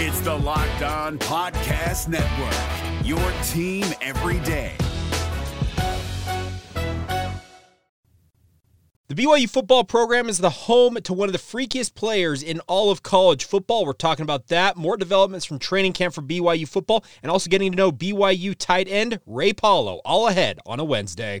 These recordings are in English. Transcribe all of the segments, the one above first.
It's the Locked On Podcast Network, your team every day. The BYU football program is the home to one of the freakiest players in all of college football. We're talking about that, more developments from training camp for BYU football, and also getting to know BYU tight end Ray Paulo, all ahead on a Wednesday.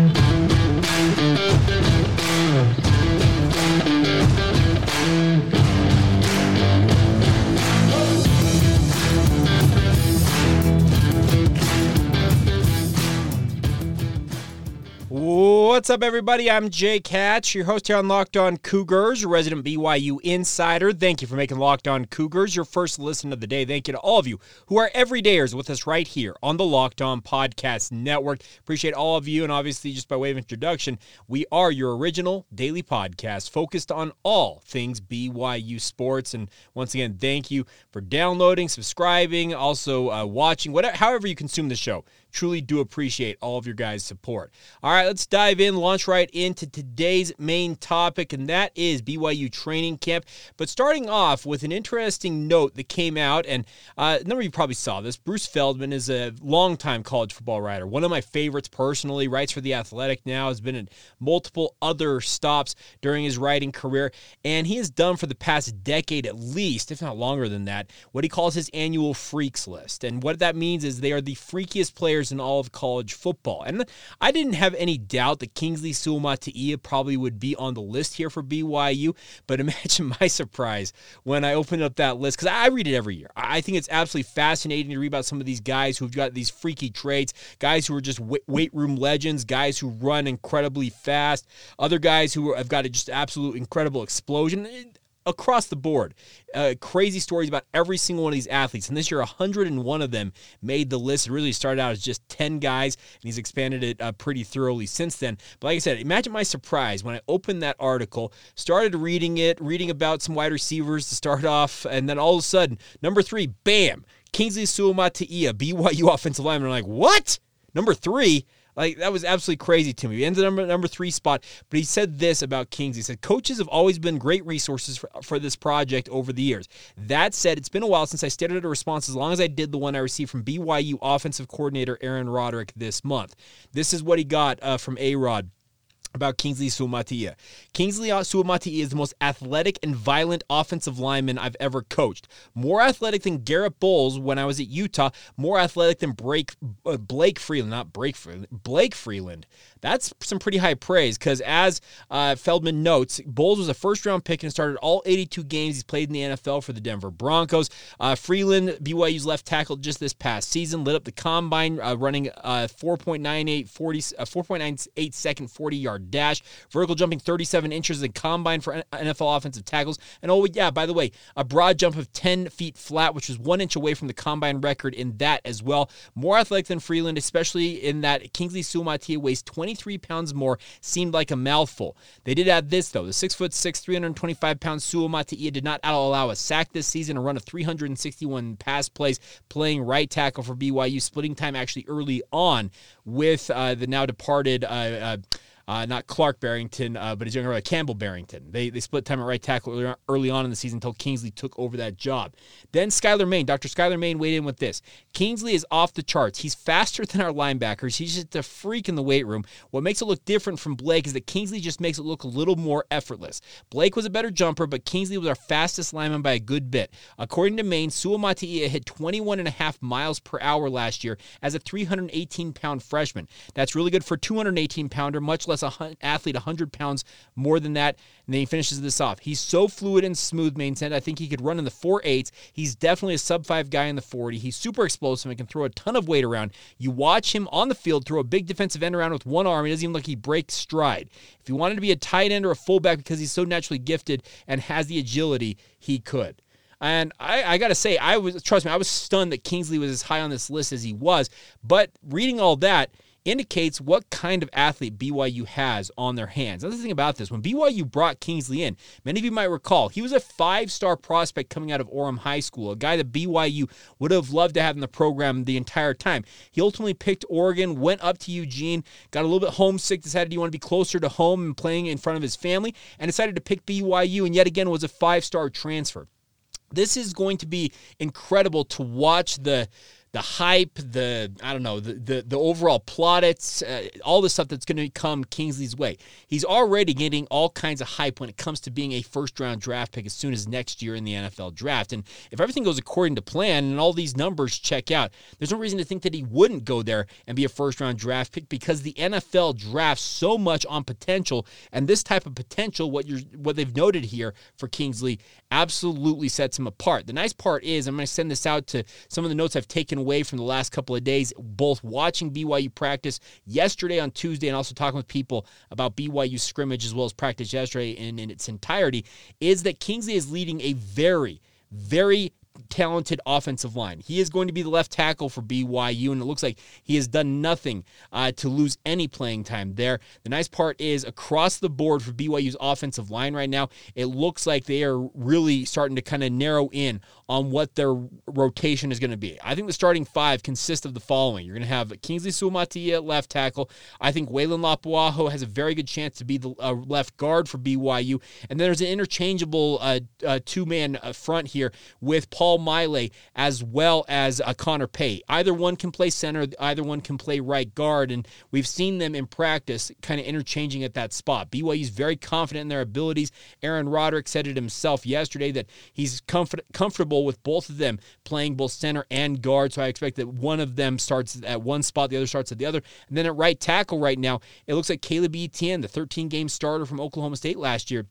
What's up, everybody? I'm Jake Hatch, your host here on Locked On Cougars, resident BYU insider. Thank you for making Locked On Cougars your first listen of the day. Thank you to all of you who are everydayers with us right here on the Locked On Podcast Network. Appreciate all of you, and obviously, just by way of introduction, we are your original daily podcast focused on all things BYU sports. And once again, thank you for downloading, subscribing, also uh, watching, whatever, however you consume the show. Truly do appreciate all of your guys' support. All right, let's dive in, launch right into today's main topic, and that is BYU training camp. But starting off with an interesting note that came out, and uh, a number of you probably saw this. Bruce Feldman is a longtime college football writer, one of my favorites personally, writes for The Athletic now, has been in multiple other stops during his writing career, and he has done for the past decade at least, if not longer than that, what he calls his annual freaks list. And what that means is they are the freakiest players in all of college football. And I didn't have any doubt that Kingsley Suamataia probably would be on the list here for BYU, but imagine my surprise when I opened up that list because I read it every year. I think it's absolutely fascinating to read about some of these guys who've got these freaky traits, guys who are just weight room legends, guys who run incredibly fast, other guys who have got a just absolute incredible explosion across the board. Uh, crazy stories about every single one of these athletes. And this year, 101 of them made the list. It really started out as just 10 guys, and he's expanded it uh, pretty thoroughly since then. But like I said, imagine my surprise when I opened that article, started reading it, reading about some wide receivers to start off, and then all of a sudden, number three, bam, Kingsley Suamataia, BYU offensive lineman. I'm like, what? Number three? Like that was absolutely crazy to me. He ended number number three spot, but he said this about Kings. He said coaches have always been great resources for, for this project over the years. That said, it's been a while since I stated a response as long as I did the one I received from BYU offensive coordinator Aaron Roderick this month. This is what he got uh, from A Rod about Kingsley Suamataia. Kingsley Suamataia is the most athletic and violent offensive lineman I've ever coached. More athletic than Garett Bolles when I was at Utah. More athletic than Blake, uh, Blake Freeland, not Blake Freeland, Blake Freeland. That's some pretty high praise because, as uh, Feldman notes, Bolles was a first round pick and started all 82 games he's played in the NFL for the Denver Broncos. Uh, Freeland, BYU's left tackle just this past season, lit up the combine uh, running uh, 4.98 40, uh, 4.98 second 40 yard dash, vertical jumping 37 inches in combine for NFL offensive tackles. And oh, yeah, by the way, a broad jump of 10 feet flat, which was one inch away from the combine record in that as well. More athletic than Freeland, especially in that Kingsley Suamataia weighs 20 23 pounds more seemed like a mouthful. They did add this, though. The 6'6, 325 pound Suamataia did not allow a sack this season, a run of 361 pass plays, playing right tackle for BYU, splitting time actually early on with uh, the now departed. Uh, uh, not Clark Barrington, uh, but his younger brother Campbell Barrington. They, they split time at right tackle early on in the season until Kingsley took over that job. Then Skylar Main, Dr. Skylar Main weighed in with this. Kingsley is off the charts. He's faster than our linebackers. He's just a freak in the weight room. What makes it look different from Blake is that Kingsley just makes it look a little more effortless. Blake was a better jumper, but Kingsley was our fastest lineman by a good bit. According to Main, Suamataia hit 21 and a half miles per hour last year as a 318 pound freshman. That's really good for a 218 pounder, much less athlete 100 pounds more than that. And then he finishes this off. He's so fluid and smooth, main said. I think he could run in the 4 8s. He's definitely a sub 5 guy in the 40. He's super explosive and can throw a ton of weight around. You watch him on the field throw a big defensive end around with one arm. He doesn't even look like he breaks stride. If he wanted to be a tight end or a fullback because he's so naturally gifted and has the agility, he could. And I, I got to say, I was trust me, I was stunned that Kingsley was as high on this list as he was. But reading all that, indicates what kind of athlete BYU has on their hands. Another thing about this, when BYU brought Kingsley in, many of you might recall, he was a five star prospect coming out of Orem High School, a guy that BYU would have loved to have in the program the entire time. He ultimately picked Oregon, went up to Eugene, got a little bit homesick, decided he wanted to be closer to home and playing in front of his family, and decided to pick BYU, and yet again was a five star transfer. This is going to be incredible to watch the the hype, the I don't know, the the, the overall plaudits, uh, all the stuff that's going to come Kingsley's way. He's already getting all kinds of hype when it comes to being a first round draft pick as soon as next year in the NFL draft. And if everything goes according to plan and all these numbers check out, there's no reason to think that he wouldn't go there and be a first round draft pick because the NFL drafts so much on potential and this type of potential what you're what they've noted here for Kingsley absolutely sets him apart. The nice part is I'm going to send this out to some of the notes I've taken away from the last couple of days, both watching BYU practice yesterday on Tuesday and also talking with people about BYU scrimmage as well as practice yesterday in, in its entirety, is that Kingsley is leading a very, very talented offensive line. He is going to be the left tackle for BYU, and it looks like he has done nothing uh, to lose any playing time there. The nice part is across the board for BYU's offensive line right now, it looks like they are really starting to kind of narrow in on what their rotation is going to be. I think the starting five consists of the following. You're going to have Kingsley Suamataia at left tackle. I think Weylin Lapuaho has a very good chance to be the uh, left guard for BYU. And then there's an interchangeable uh, uh, two-man uh, front here with Paul Maile as well as uh, Connor Pay. Either one can play center, either one can play right guard. And we've seen them in practice kind of interchanging at that spot. BYU's very confident in their abilities. Aaron Roderick said it himself yesterday that he's comfort- comfortable comfortable with both of them playing both center and guard. So I expect that one of them starts at one spot, the other starts at the other. And then at right tackle right now, it looks like Caleb Etienne, the 13 game starter from Oklahoma State last year,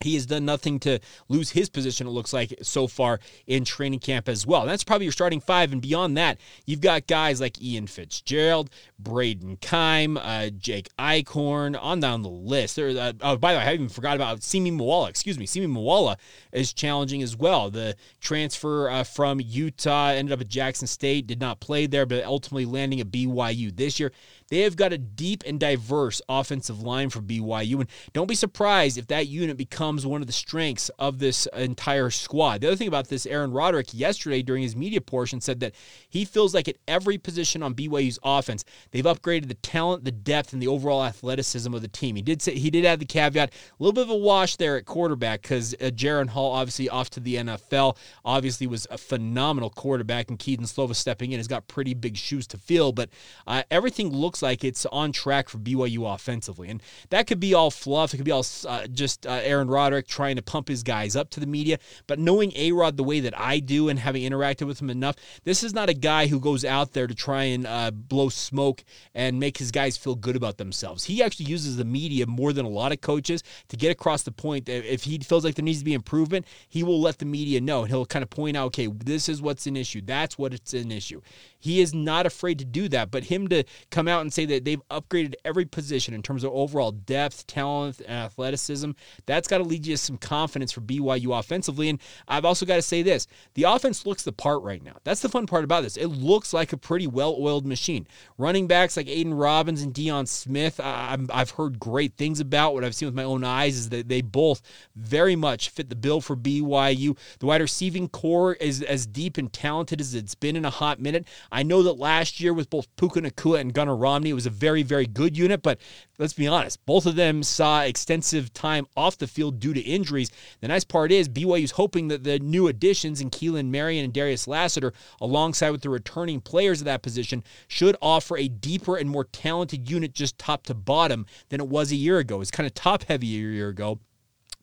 he has done nothing to lose his position, it looks like, so far in training camp as well. That's probably your starting five. And beyond that, you've got guys like Ian Fitzgerald, Brayden Keim, uh, Jake Eichhorn, on down the list. There, uh, oh, by the way, I haven't even forgot about Simi Moala. Excuse me. Simi Moala is challenging as well. The transfer uh, from Utah ended up at Jackson State, did not play there, but ultimately landing at BYU this year. They have got a deep and diverse offensive line for BYU. And don't be surprised if that unit becomes one of the strengths of this entire squad. The other thing about this, Aaron Roderick yesterday during his media portion said that he feels like at every position on BYU's offense, they've upgraded the talent, the depth, and the overall athleticism of the team. He did say he did add the caveat, a little bit of a wash there at quarterback because uh, Jaren Hall obviously off to the NFL, obviously was a phenomenal quarterback, and Kedon Slovis stepping in has got pretty big shoes to fill. But uh, everything looks looks like it's on track for BYU offensively. And that could be all fluff. It could be all uh, just uh, Aaron Roderick trying to pump his guys up to the media. But knowing A Rod the way that I do and having interacted with him enough, this is not a guy who goes out there to try and uh, blow smoke and make his guys feel good about themselves. He actually uses the media more than a lot of coaches to get across the point that if he feels like there needs to be improvement, he will let the media know and he'll kind of point out, okay, this is what's an issue. That's what it's an issue. He is not afraid to do that. But him to come out and say that they've upgraded every position in terms of overall depth, talent, and athleticism, that's got to lead you to some confidence for BYU offensively. And I've also got to say this the offense looks the part right now. That's the fun part about this. It looks like a pretty well oiled machine. Running backs like Aidan Robbins and Deion Smith, i have heard great things about. What I've seen with my own eyes is that they both very much fit the bill for BYU. The wide receiving core is as deep and talented as it's been in a hot minute. I know that last year with both Puka Nacua and Gunnar Romney, it was a very, very good unit, but let's be honest, both of them saw extensive time off the field due to injuries. The nice part is BYU's hoping that the new additions in Keelan Marion and Darius Lassiter, alongside with the returning players of that position, should offer a deeper and more talented unit just top to bottom than it was a year ago. It's kind of top heavy a year ago.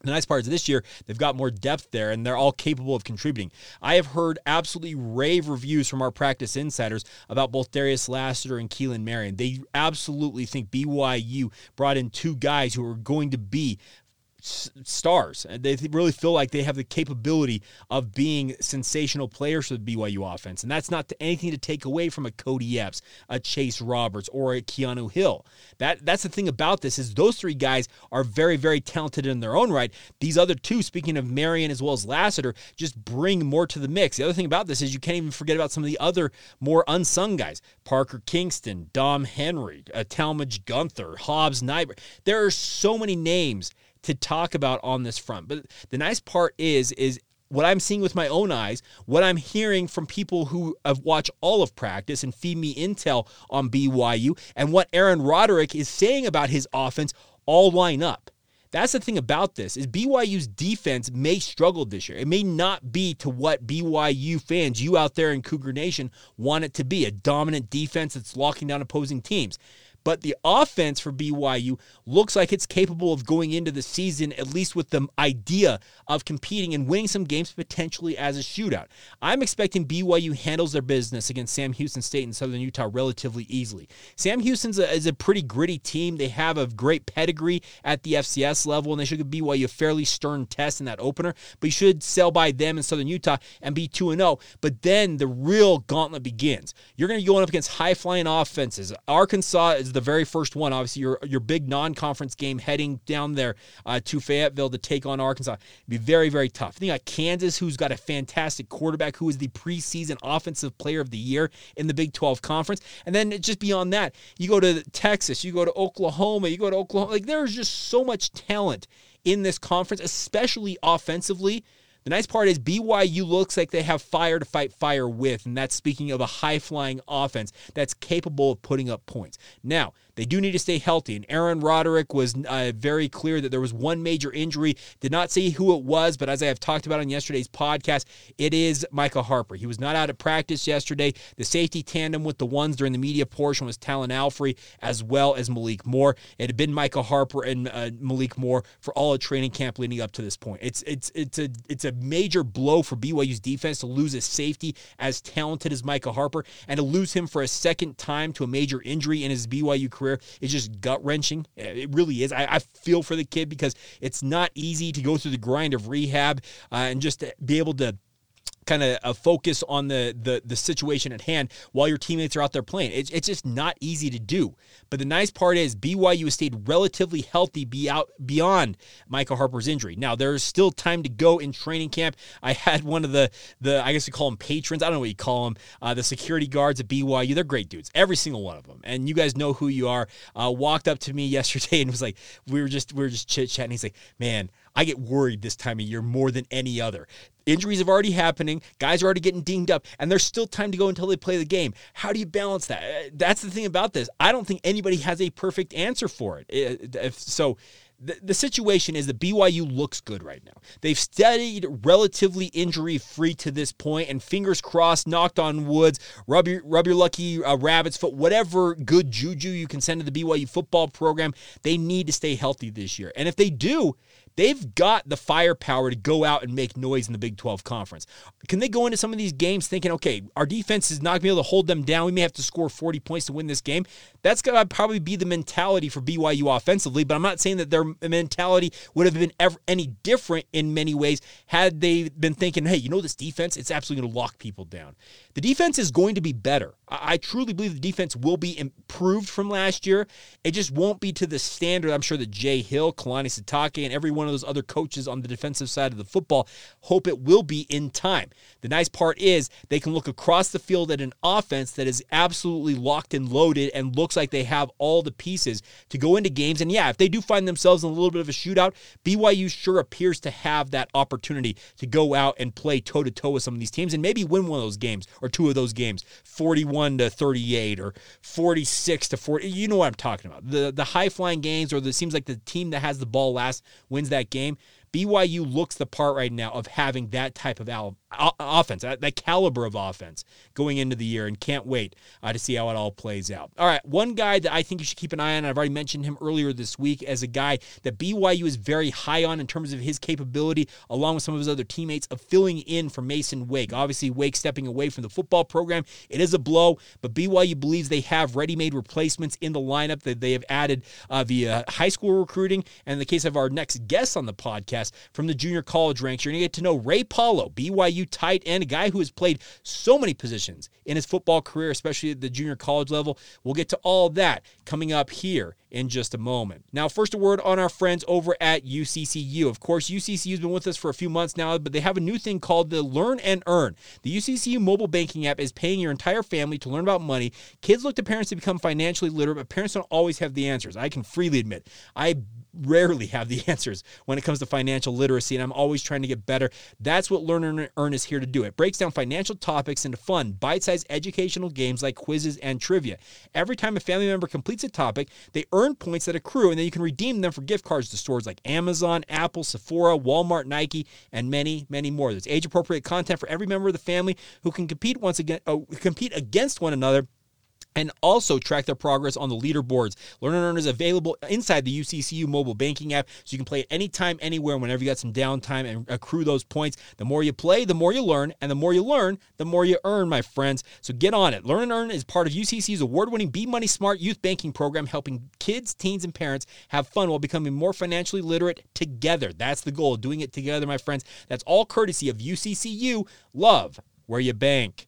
The nice part is this year, they've got more depth there and they're all capable of contributing. I have heard absolutely rave reviews from our practice insiders about both Darius Lassiter and Keelan Marion. They absolutely think BYU brought in two guys who are going to be stars. They really feel like they have the capability of being sensational players for the BYU offense. And that's not anything to take away from a Cody Epps, a Chase Roberts, or a Keanu Hill. That That's the thing about this is those three guys are very, very talented in their own right. These other two, speaking of Marion as well as Lassiter, just bring more to the mix. The other thing about this is you can't even forget about some of the other more unsung guys. Parker Kingston, Dom Henry, uh, Talmadge Gunther, Hobbs Nyberg. There are so many names to talk about on this front. But the nice part is is what I'm seeing with my own eyes, what I'm hearing from people who have watched all of practice and feed me intel on BYU, and what Aaron Roderick is saying about his offense all line up. That's the thing about this is BYU's defense may struggle this year. It may not be to what BYU fans, you out there in Cougar Nation, want it to be, a dominant defense that's locking down opposing teams. But the offense for BYU looks like it's capable of going into the season, at least with the idea of competing and winning some games potentially as a shootout. I'm expecting BYU handles their business against Sam Houston State in Southern Utah relatively easily. Sam Houston's a, is a pretty gritty team. They have a great pedigree at the FCS level, and they should give BYU a fairly stern test in that opener. But you should sell by them in Southern Utah and be 2 0. But then the real gauntlet begins. You're going to be going up against high flying offenses. Arkansas is the very first one. Obviously, your your big non-conference game heading down there uh, to Fayetteville to take on Arkansas. It'd be very very tough. Then you got Kansas, who's got a fantastic quarterback, who is the preseason offensive player of the year in the Big 12 conference. And then just beyond that, you go to Texas, you go to Oklahoma, you go to Oklahoma. Like there's just so much talent in this conference, especially offensively the nice part is BYU looks like they have fire to fight fire with, and that's speaking of a high flying offense that's capable of putting up points. Now, they do need to stay healthy. And Aaron Roderick was uh, very clear that there was one major injury. Did not say who it was, but as I have talked about on yesterday's podcast, it is Michael Harper. He was not out of practice yesterday. The safety tandem with the ones during the media portion was Talan Alfrey as well as Malik Moore. It had been Michael Harper and uh, Malik Moore for all of training camp leading up to this point. It's it's it's a it's a major blow for BYU's defense to lose a safety as talented as Michael Harper and to lose him for a second time to a major injury in his BYU career career is just gut wrenching. It really is. I, I, feel for the kid because it's not easy to go through the grind of rehab uh, and just be able to kind of a focus on the, the the situation at hand while your teammates are out there playing. It's, it's just not easy to do. But the nice part is BYU has stayed relatively healthy be out beyond Michael Harper's injury. Now there's still time to go in training camp. I had one of the the I guess we call them patrons. I don't know what you call them. Uh, the security guards at BYU. They're great dudes. Every single one of them. And you guys know who you are. Uh, walked up to me yesterday and was like, we were just we were just chit chatting. He's like, man. I get worried this time of year more than any other. Injuries have already happening. Guys are already getting dinged up, and there's still time to go until they play the game. How do you balance that? Uh, that's the thing about this. I don't think anybody has a perfect answer for it. Uh, so the, situation is that BYU looks good right now. They've studied relatively injury free to this point, and fingers crossed, knocked on woods, rub your, rub your lucky uh, rabbit's foot, whatever good juju you can send to the BYU football program, they need to stay healthy this year. And if they do, They've got the firepower to go out and make noise in the Big 12 conference. Can they go into some of these games thinking, okay, our defense is not going to be able to hold them down. We may have to score 40 points to win this game. That's going to probably be the mentality for BYU offensively, but I'm not saying that their mentality would have been ever any different in many ways had they been thinking, hey, you know, this defense, it's absolutely going to lock people down. The defense is going to be better. I truly believe the defense will be improved from last year. It just won't be to the standard I'm sure that Jay Hill, Kalani Sitake, and every one of those other coaches on the defensive side of the football hope it will be in time. The nice part is they can look across the field at an offense that is absolutely locked and loaded and looks like they have all the pieces to go into games. And yeah, if they do find themselves in a little bit of a shootout, BYU sure appears to have that opportunity to go out and play toe to toe with some of these teams and maybe win one of those games or two of those games 41 to 38 or 46 to 40 you know what i'm talking about the the high flying games or it seems like the team that has the ball last wins that game byu looks the part right now of having that type of offense, that, that, caliber of offense going into the year, and can't wait uh, to see how it all plays out. All right, one guy that I think you should keep an eye on, I've already mentioned him earlier this week as a guy that BYU is very high on in terms of his capability, along with some of his other teammates, of filling in for Mason Wake. Obviously, Wake stepping away from the football program, it is a blow, but BYU believes they have ready made replacements in the lineup that they have added uh, via high school recruiting. And in the case of our next guest on the podcast from the junior college ranks, you're going to get to know Ray Paulo, BYU tight end, a guy who has played so many positions in his football career, especially at the junior college level. We'll get to all that coming up here in just a moment. Now, first a word on our friends over at UCCU. Of course, UCCU has been with us for a few months now, but they have a new thing called the Learn and Earn. The UCCU mobile banking app is paying your entire family to learn about money. Kids look to parents to become financially literate, but parents don't always have the answers. I can freely admit, I rarely have the answers when it comes to financial literacy, and I'm always trying to get better. That's what Learn and Earn is here to do. It breaks down financial topics into fun, bite sized educational games like quizzes and trivia. Every time a family member completes a topic, they earn points that accrue, and then you can redeem them for gift cards to stores like Amazon, Apple, Sephora, Walmart, Nike, and many, many more. There's age appropriate content for every member of the family who can compete once again, uh, compete against one another and also track their progress on the leaderboards. Learn and Earn is available inside the UCCU mobile banking app, so you can play it anytime, anywhere, whenever you got some downtime and accrue those points. The more you play, the more you learn, and the more you learn, the more you earn, my friends. So get on it. Learn and Earn is part of UCCU's award-winning Be Money Smart youth banking program, helping kids, teens, and parents have fun while becoming more financially literate together. That's the goal, doing it together, my friends. That's all courtesy of UCCU. Love where you bank.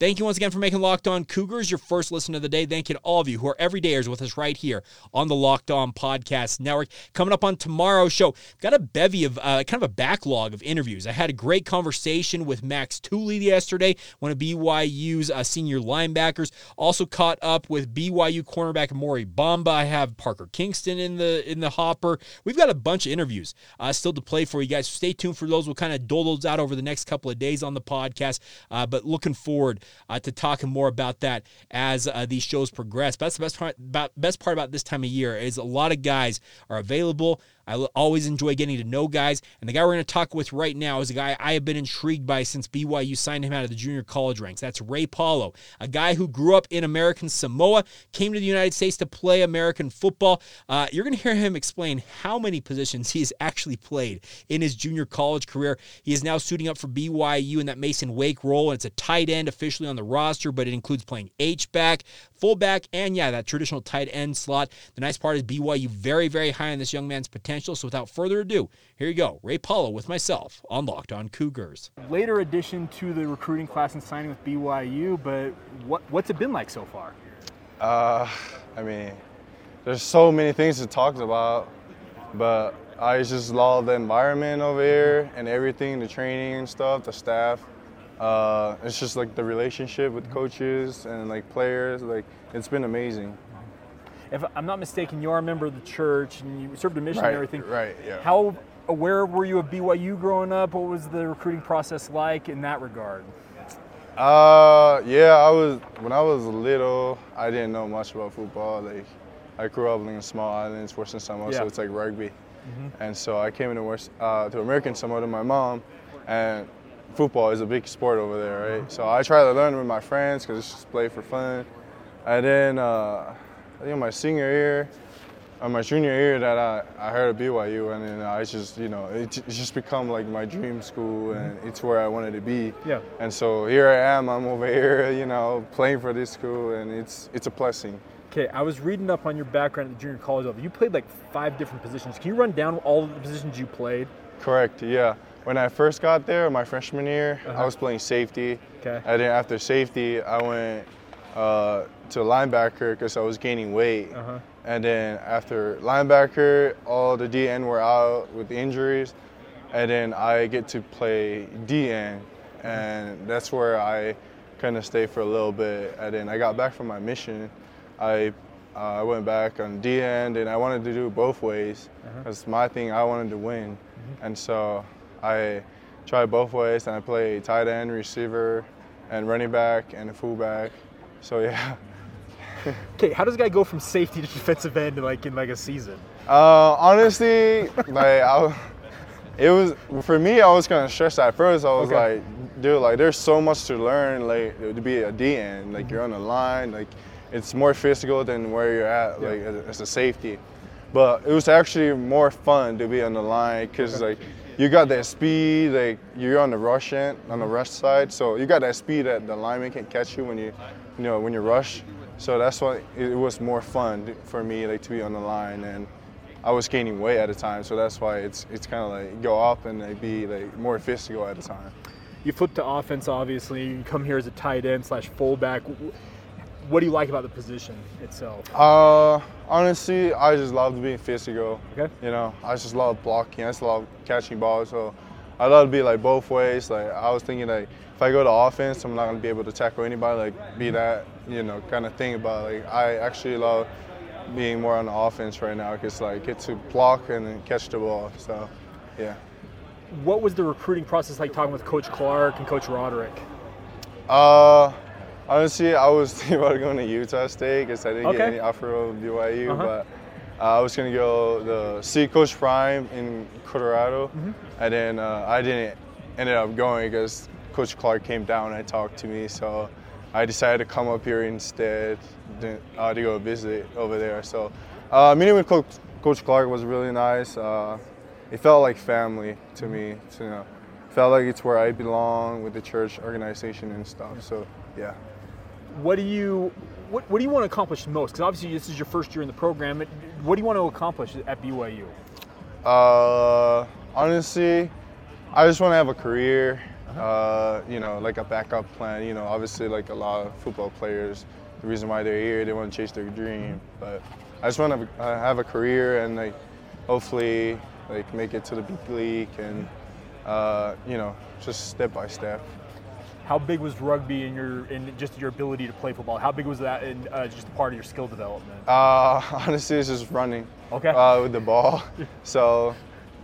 Thank you once again for making Locked On Cougars your first listen of the day. Thank you to all of you who are everydayers with us right here on the Locked On Podcast Network. Coming up on tomorrow's show, got a bevy of uh, kind of a backlog of interviews. I had a great conversation with Max Tooley yesterday, one of BYU's uh, senior linebackers. Also caught up with BYU cornerback Mory Bamba. I have Parker Kingston in the in the hopper. We've got a bunch of interviews uh, still to play for you guys. Stay tuned for those. We'll kind of dole those out over the next couple of days on the podcast. Uh, but looking forward uh, to talking more about that as uh, these shows progress. But that's the best part about best part about this time of year is a lot of guys are available. I always enjoy getting to know guys. And the guy we're going to talk with right now is a guy I have been intrigued by since BYU signed him out of the junior college ranks. That's Ray Paulo, a guy who grew up in American Samoa, came to the United States to play American football. Uh, you're going to hear him explain how many positions he has actually played in his junior college career. He is now suiting up for BYU in that Mason Wake role, and it's a tight end officially on the roster, but it includes playing H-back, fullback, and yeah, that traditional tight end slot. The nice part is BYU very, very high on this young man's potential. So without further ado, here you go, Ray Paulo with myself on Locked On Cougars. Later addition to the recruiting class and signing with BYU, but what, what's it been like so far? Uh, I mean, there's so many things to talk about, but I just love the environment over here and everything, the training and stuff, the staff. Uh, it's just like the relationship with coaches and like players. Like it's been amazing. If I'm not mistaken, you are a member of the church and you served a mission right, and everything. Right. Yeah. How aware were you of BYU growing up? What was the recruiting process like in that regard? Uh, yeah, I was when I was little. I didn't know much about football. Like, I grew up in a small island, Western Samoa, yeah. so it's like rugby. Mm-hmm. And so I came into West, uh, to American Samoa to my mom, and football is a big sport over there, right? So I try to learn with my friends because it's just play for fun. And then uh, I think my senior year, or my junior year, that I, I heard of BYU, and then I just, you know, it, it's just become like my dream school, and it's where I wanted to be. Yeah. And so here I am. I'm over here, you know, playing for this school, and it's it's a blessing. Okay, I was reading up on your background at the junior college level. You played like five different positions. Can you run down all the positions you played? Correct. Yeah. When I first got there, my freshman year, uh-huh. I was playing safety. Okay. And then after safety, I went uh, to linebacker because I was gaining weight. Uh-huh. And then after linebacker, all the DN were out with injuries. and then I get to play DN, and that's where I kind of stay for a little bit. And then I got back from my mission. I uh, I went back on D end, and I wanted to do both ways. That's uh-huh. my thing. I wanted to win, mm-hmm. and so I tried both ways. And I played tight end, receiver, and running back, and fullback. So yeah. okay, how does a guy go from safety to defensive end like in like a season? Uh, honestly, like I, it was for me. I was kind of stressed at first. I was okay. like, dude, like there's so much to learn. Like to be a D end, like mm-hmm. you're on the line, like it's more physical than where you're at, like as a safety. But it was actually more fun to be on the line because like you got that speed, like you're on the rush end, on the rush side, so you got that speed that the lineman can catch you when you, you know, when you rush. So that's why it was more fun for me, like to be on the line, and I was gaining weight at the time, so that's why it's it's kind of like go up and like be like more physical at the time. You flip to offense, obviously. You come here as a tight end slash fullback what do you like about the position itself? Uh, honestly, I just love being physical. Okay. You know, I just love blocking. I just love catching balls. So I love to be like both ways. Like I was thinking like if I go to offense, I'm not gonna be able to tackle anybody. Like be that you know kind of thing. But like I actually love being more on the offense right now because like get to block and then catch the ball. So yeah. What was the recruiting process like talking with Coach Clark and Coach Roderick? Uh, Honestly, I was thinking about going to Utah State because I didn't okay. get any offer of BYU, uh-huh. but uh, I was gonna go the see Coach Prime in Colorado, mm-hmm. and then uh, I didn't ended up going because Coach Clark came down and talked to me, so I decided to come up here instead uh, to go visit over there. So uh, meeting with Coach, Coach Clark was really nice. Uh, it felt like family to me. So, you know, felt like it's where I belong with the church organization and stuff. So yeah what do you what, what do you want to accomplish most? Because obviously this is your first year in the program. What do you want to accomplish at BYU? Uh, honestly, I just want to have a career. Uh, you know, like a backup plan. You know, obviously, like a lot of football players, the reason why they're here, they want to chase their dream. But I just want to have a career and like, hopefully, like make it to the big league and, uh, you know, just step by step. How big was rugby in your in just your ability to play football? How big was that in uh, just a part of your skill development? Uh, honestly, it's just running. Okay. Uh, with the ball. so,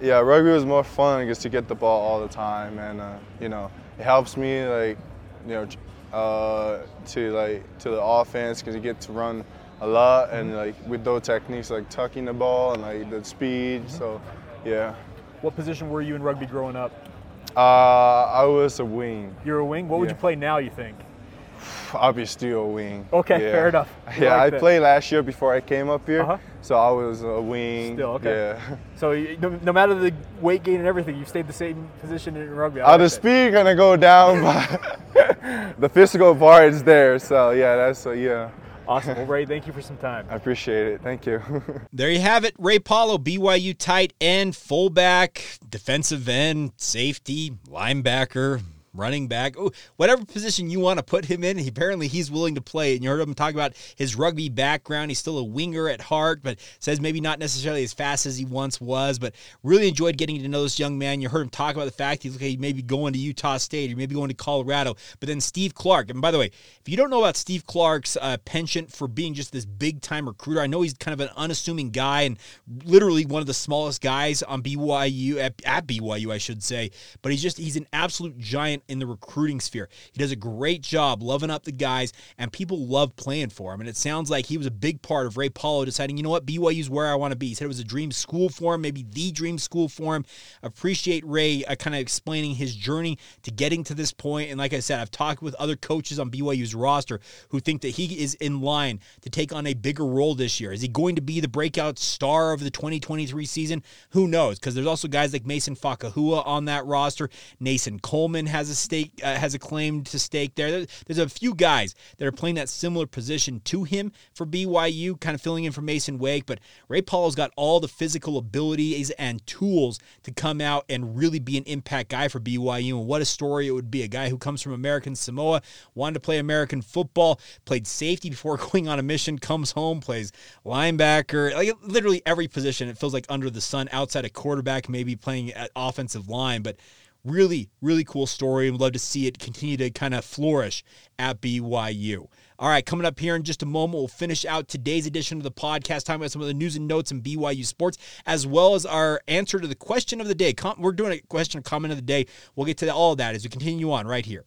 yeah, rugby was more fun because to get the ball all the time, and uh, you know, it helps me like, you know, uh, to like to the offense because you get to run a lot and mm-hmm. like with those techniques like tucking the ball and like the speed. Mm-hmm. So, yeah. What position were you in rugby growing up? Uh, I was a wing. You're a wing. What yeah. would you play now? You think? I'll be still a wing. Okay, yeah. fair enough. I yeah, like I played last year before I came up here, uh-huh. so I was a wing. Still okay. Yeah. So no, no, matter the weight gain and everything, you stayed the same position in rugby. Uh, the speed gonna go down, but the physical part is there. So yeah, that's uh, yeah. Awesome. Well, Ray, thank you for some time. I appreciate it. Thank you. there you have it. Ray Paulo, BYU tight end, fullback, defensive end, safety, linebacker, running back, oh, whatever position you want to put him in. He, apparently, he's willing to play. And you heard him talk about his rugby background. He's still a winger at heart, but says maybe not necessarily as fast as he once was. But really enjoyed getting to know this young man. You heard him talk about the fact he's okay, maybe going to Utah State or maybe going to Colorado. But then Steve Clark. And by the way, if you don't know about Steve Clark's uh, penchant for being just this big time recruiter, I know he's kind of an unassuming guy and literally one of the smallest guys on BYU at, at BYU, I should say. But he's just he's an absolute giant in the recruiting sphere. He does a great job loving up the guys, and people love playing for him. And it sounds like he was a big part of Ray Paulo deciding, you know what, BYU's where I want to be. He said it was a dream school for him, maybe the dream school for him. Appreciate Ray uh, kind of explaining his journey to getting to this point. And like I said, I've talked with other coaches on BYU's roster who think that he is in line to take on a bigger role this year. Is he going to be the breakout star of the 2023 season? Who knows? Because there's also guys like Mason Fakahua on that roster. Nason Coleman has a stake, uh, has a claim to stake there. There's a few guys that are playing that similar position to him for BYU, kind of filling in for Mason Wake. But Ray Paulo's got all the physical abilities and tools to come out and really be an impact guy for BYU. And what a story it would be. A guy who comes from American Samoa, wanted to play American football, played safety before going on a mission, comes home, plays linebacker, like literally every position. It feels like under the sun outside of quarterback, maybe playing at offensive line. But really, really cool story. would love to see it continue to kind of flourish at BYU. All right, coming up here in just a moment, we'll finish out today's edition of the podcast, talking about some of the news and notes in BYU sports, as well as our answer to the question of the day. We're doing a question comment of the day. We'll get to all of that as we continue on right here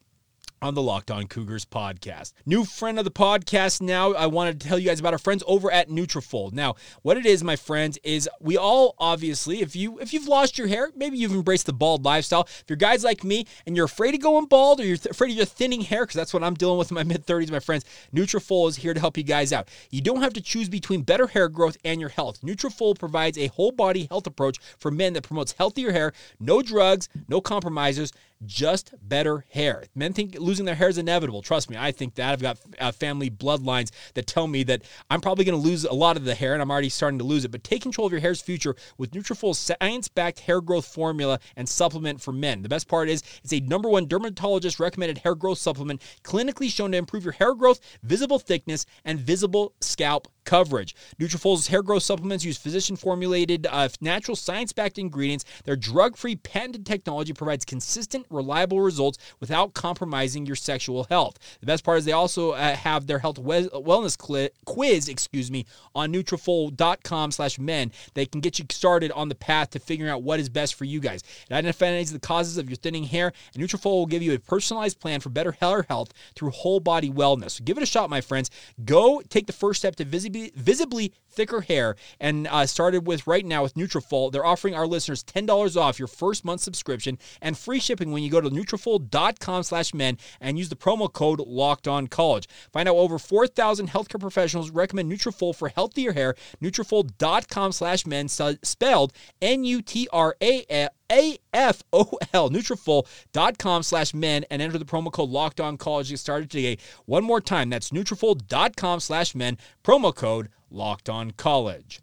on the Locked On Cougars podcast. New friend of the podcast now. I wanted to tell you guys about our friends over at Nutrafol. Now, what it is, my friends, is we all obviously, if you if you've lost your hair, maybe you've embraced the bald lifestyle. If you're guys like me and you're afraid of going bald or you're th- afraid of your thinning hair, because that's what I'm dealing with in my mid 30s, my friends, Nutrafol is here to help you guys out. You don't have to choose between better hair growth and your health. Nutrafol provides a whole body health approach for men that promotes healthier hair, no drugs, no compromises just better hair. Men think losing their hair is inevitable. Trust me, I think that. I've got uh, family bloodlines that tell me that I'm probably going to lose a lot of the hair, and I'm already starting to lose it. But take control of your hair's future with Nutrafol's science-backed hair growth formula and supplement for men. The best part is it's a number one dermatologist recommended hair growth supplement, clinically shown to improve your hair growth, visible thickness, and visible scalp coverage. Nutrafol's hair growth supplements use physician-formulated, uh, natural science-backed ingredients. Their drug-free, patented technology provides consistent reliable results without compromising your sexual health. The best part is they also uh, have their health we- wellness quiz, excuse me, on Nutrafol.com slash men They can get you started on the path to figuring out what is best for you guys. It identifies the causes of your thinning hair, and Nutrafol will give you a personalized plan for better hair health through whole body wellness. So give it a shot, my friends. Go take the first step to visibly, visibly thicker hair, and uh, started with right now with Nutrafol. They're offering our listeners $10 off your first month subscription and free shipping when you go to Nutrafol.com slash men and use the promo code Locked On College. Find out over 4,000 healthcare professionals recommend Nutrafol for healthier hair. Nutrafol.com slash men spelled N-U-T-R-A-L. A-F-O-L, Nutrafol.com slash men and enter the promo code Locked On College to get started today. One more time, that's Nutrafol.com slash men, promo code Locked On College.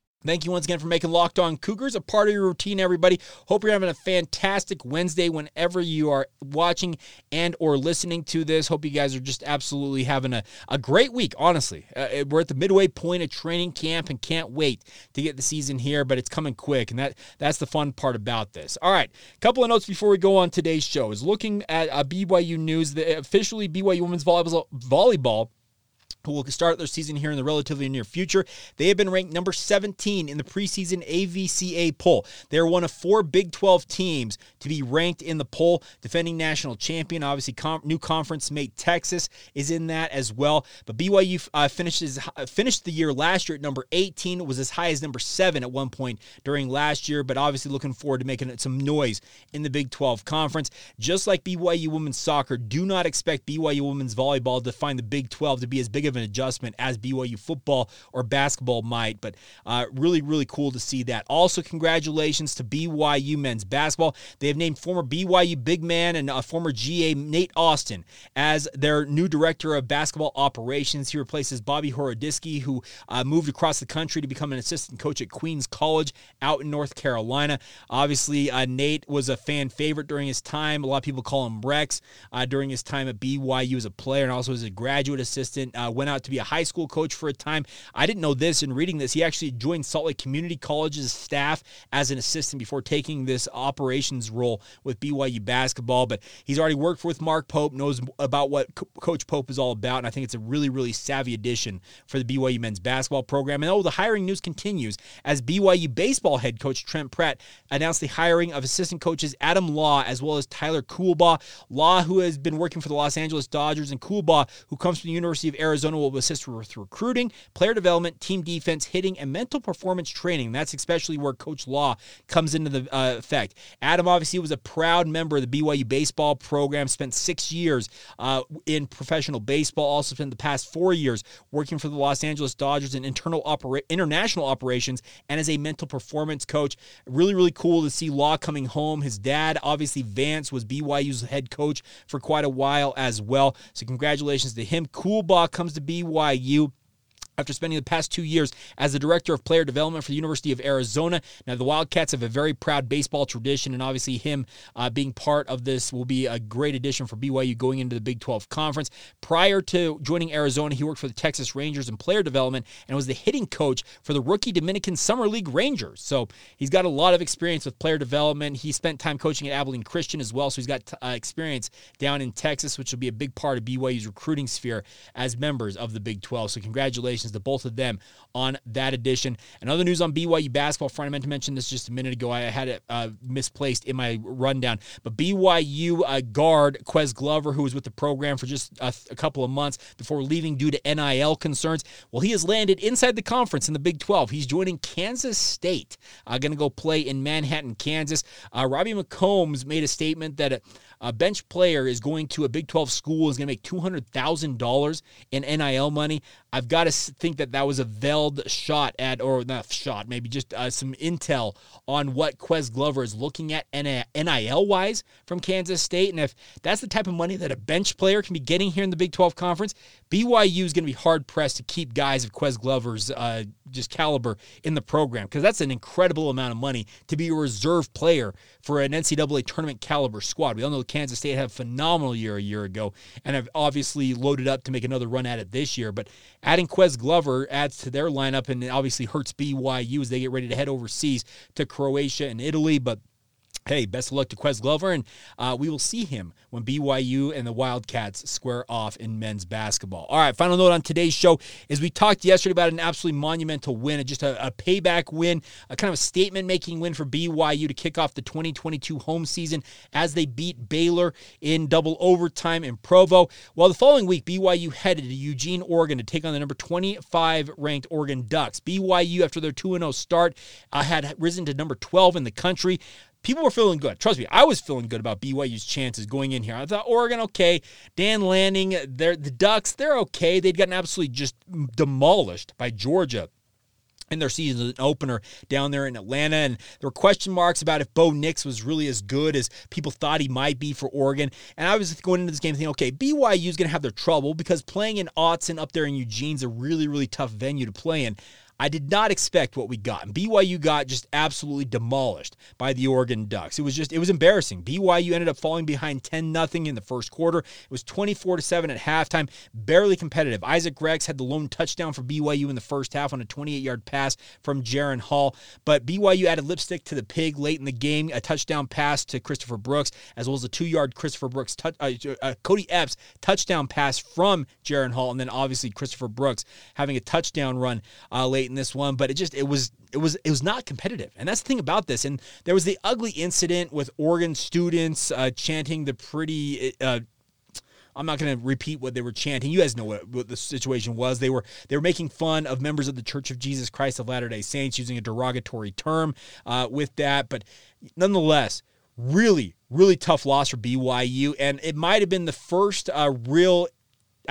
Thank you once again for making Locked On Cougars a part of your routine, everybody. Hope you're having a fantastic Wednesday whenever you are watching and or listening to this. Hope you guys are just absolutely having a, a great week, honestly. Uh, we're at the midway point of training camp and can't wait to get the season here, but it's coming quick, and that that's the fun part about this. All right, a couple of notes before we go on today's show is looking at uh, BYU news. The, officially, BYU women's volleyball, volleyball who will start their season here in the relatively near future. They have been ranked number 17 in the preseason AVCA poll. They are one of four Big 12 teams to be ranked in the poll. Defending national champion, obviously, com- new conference mate Texas is in that as well. But BYU uh, finishes, uh, finished the year last year at number 18, was as high as number seven at one point during last year, but obviously looking forward to making some noise in the Big 12 conference. Just like BYU women's soccer, do not expect BYU women's volleyball to find the Big 12 to be as big of an adjustment as BYU football or basketball might. But uh, really, really cool to see that. Also, congratulations to BYU men's basketball. They have named former BYU big man and uh, former GA Nate Austin as their new director of basketball operations. He replaces Bobby Horodisky, who uh, moved across the country to become an assistant coach at Queens College out in North Carolina. Obviously, uh, Nate was a fan favorite during his time. A lot of people call him Rex uh, during his time at BYU as a player and also as a graduate assistant. Uh, went out to be a high school coach for a time. I didn't know this in reading this. He actually joined Salt Lake Community College's staff as an assistant before taking this operations role with BYU basketball. But he's already worked with Mark Pope, knows about what Co- Coach Pope is all about, and I think it's a really, really savvy addition for the BYU men's basketball program. And oh, the hiring news continues as BYU baseball head coach Trent Pratt announced the hiring of assistant coaches Adam Law as well as Tyler Coolbaugh. Law, who has been working for the Los Angeles Dodgers, and Coolbaugh, who comes from the University of Arizona, will assist with recruiting, player development, team defense, hitting, and mental performance training. That's especially where Coach Law comes into the uh, effect. Adam obviously was a proud member of the BYU baseball program, spent six years uh, in professional baseball, also spent the past four years working for the Los Angeles Dodgers in internal opera- international operations and as a mental performance coach. Really, really cool to see Law coming home. His dad, obviously, Vance, was BYU's head coach for quite a while as well. So, congratulations to him. Cool, Coolbaugh comes to BYU after spending the past two years as the director of player development for the University of Arizona. Now, the Wildcats have a very proud baseball tradition, and obviously, him uh, being part of this will be a great addition for BYU going into the Big 12 Conference. Prior to joining Arizona, he worked for the Texas Rangers in player development and was the hitting coach for the rookie Dominican Summer League Rangers. So, he's got a lot of experience with player development. He spent time coaching at Abilene Christian as well, so he's got uh, experience down in Texas, which will be a big part of BYU's recruiting sphere as members of the Big 12. So, congratulations congratulations to both of them on that edition. Another news on BYU basketball front. I meant to mention this just a minute ago. I had it uh, misplaced in my rundown. But BYU uh, guard Ques Glover, who was with the program for just a, a couple of months before leaving due to NIL concerns, well, he has landed inside the conference in the Big 12. He's joining Kansas State. Uh, Going to go play in Manhattan, Kansas. Uh, Robbie McCombs made a statement that a bench player is going to a Big 12 school is going to make $200,000 in NIL money. I've got to think that that was a veiled shot at, or not shot, maybe just uh, some intel on what Ques Glover is looking at NIL wise from Kansas State. And if that's the type of money that a bench player can be getting here in the Big 12 Conference, BYU is going to be hard pressed to keep guys of Ques Glover's uh, just caliber in the program because that's an incredible amount of money to be a reserve player for an NCAA tournament caliber squad. We all know Kansas State had a phenomenal year a year ago and have obviously loaded up to make another run at it this year. But adding Ques Glover adds to their lineup and obviously hurts BYU as they get ready to head overseas to Croatia and Italy. But hey, best of luck to Ques Glover, and uh, we will see him when BYU and the Wildcats square off in men's basketball. All right, final note on today's show is we talked yesterday about an absolutely monumental win, just a, a payback win, a kind of a statement-making win for BYU to kick off the 2022 home season as they beat Baylor in double overtime in Provo. Well, the following week, BYU headed to Eugene, Oregon to take on the number 25 ranked Oregon Ducks. BYU, after their 2 0 start, uh, had risen to number 12 in the country people were feeling good. Trust me, I was feeling good about BYU's chances going in here. I thought Oregon, okay. Dan Lanning, they're, the Ducks, they're okay. They'd gotten absolutely just demolished by Georgia in their season opener down there in Atlanta. And there were question marks about if Bo Nix was really as good as people thought he might be for Oregon. And I was going into this game thinking, okay, BYU is going to have their trouble because playing in Autzen up there in Eugene's a really, really tough venue to play in. I did not expect what we got. And BYU got just absolutely demolished by the Oregon Ducks. It was just it was embarrassing. BYU ended up falling behind 10 nothing in the first quarter. It was 24 to 7 at halftime, barely competitive. Isaac Rex had the lone touchdown for BYU in the first half on a 28-yard pass from Jaren Hall, but BYU added lipstick to the pig late in the game, a touchdown pass to Christopher Brooks as well as a 2-yard Christopher Brooks uh, uh, Kody Epps touchdown pass from Jaren Hall and then obviously Christopher Brooks having a touchdown run uh, late in this one, but it just it was it was it was not competitive, and that's the thing about this. And there was the ugly incident with Oregon students uh, chanting the pretty. Uh, I'm not going to repeat what they were chanting. You guys know what, what, the situation was. They were they were making fun of members of the Church of Jesus Christ of Latter Day Saints using a derogatory term uh, with that. But nonetheless, really really tough loss for BYU, and it might have been the first uh, real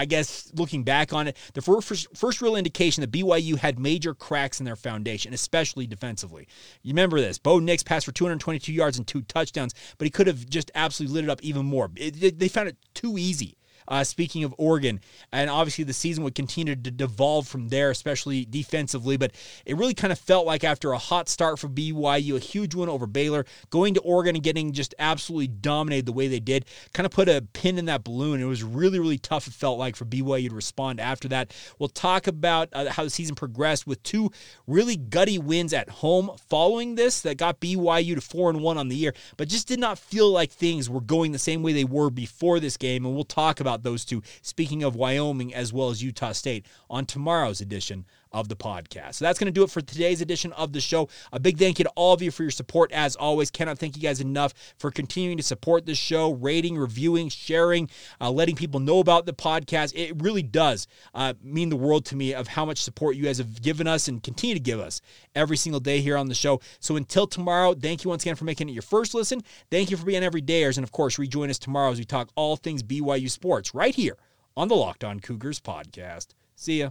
I guess looking back on it, the first, first real indication that BYU had major cracks in their foundation, especially defensively. You remember this. Bo Nix passed for 222 yards and two touchdowns, but he could have just absolutely lit it up even more. It, they found it too easy Uh, speaking of Oregon, and obviously the season would continue to devolve from there, especially defensively. But it really kind of felt like after a hot start for BYU, a huge win over Baylor, going to Oregon and getting just absolutely dominated the way they did, kind of put a pin in that balloon. It was really, really tough, it felt like, for BYU to respond after that. We'll talk about uh, how the season progressed with two really gutty wins at home following this that got BYU to 4 and 1 on the year, but just did not feel like things were going the same way they were before this game. And we'll talk about those two, speaking of Wyoming as well as Utah State, on tomorrow's edition of the podcast. So that's going to do it for today's edition of the show. A big thank you to all of you for your support as always. Cannot thank you guys enough for continuing to support this show, rating, reviewing, sharing, uh, letting people know about the podcast. It really does uh, mean the world to me of how much support you guys have given us and continue to give us every single day here on the show. So until tomorrow, thank you once again for making it your first listen. Thank you for being every everydayers. And of course, rejoin us tomorrow as we talk all things BYU sports right here on the Locked On Cougars podcast. See ya.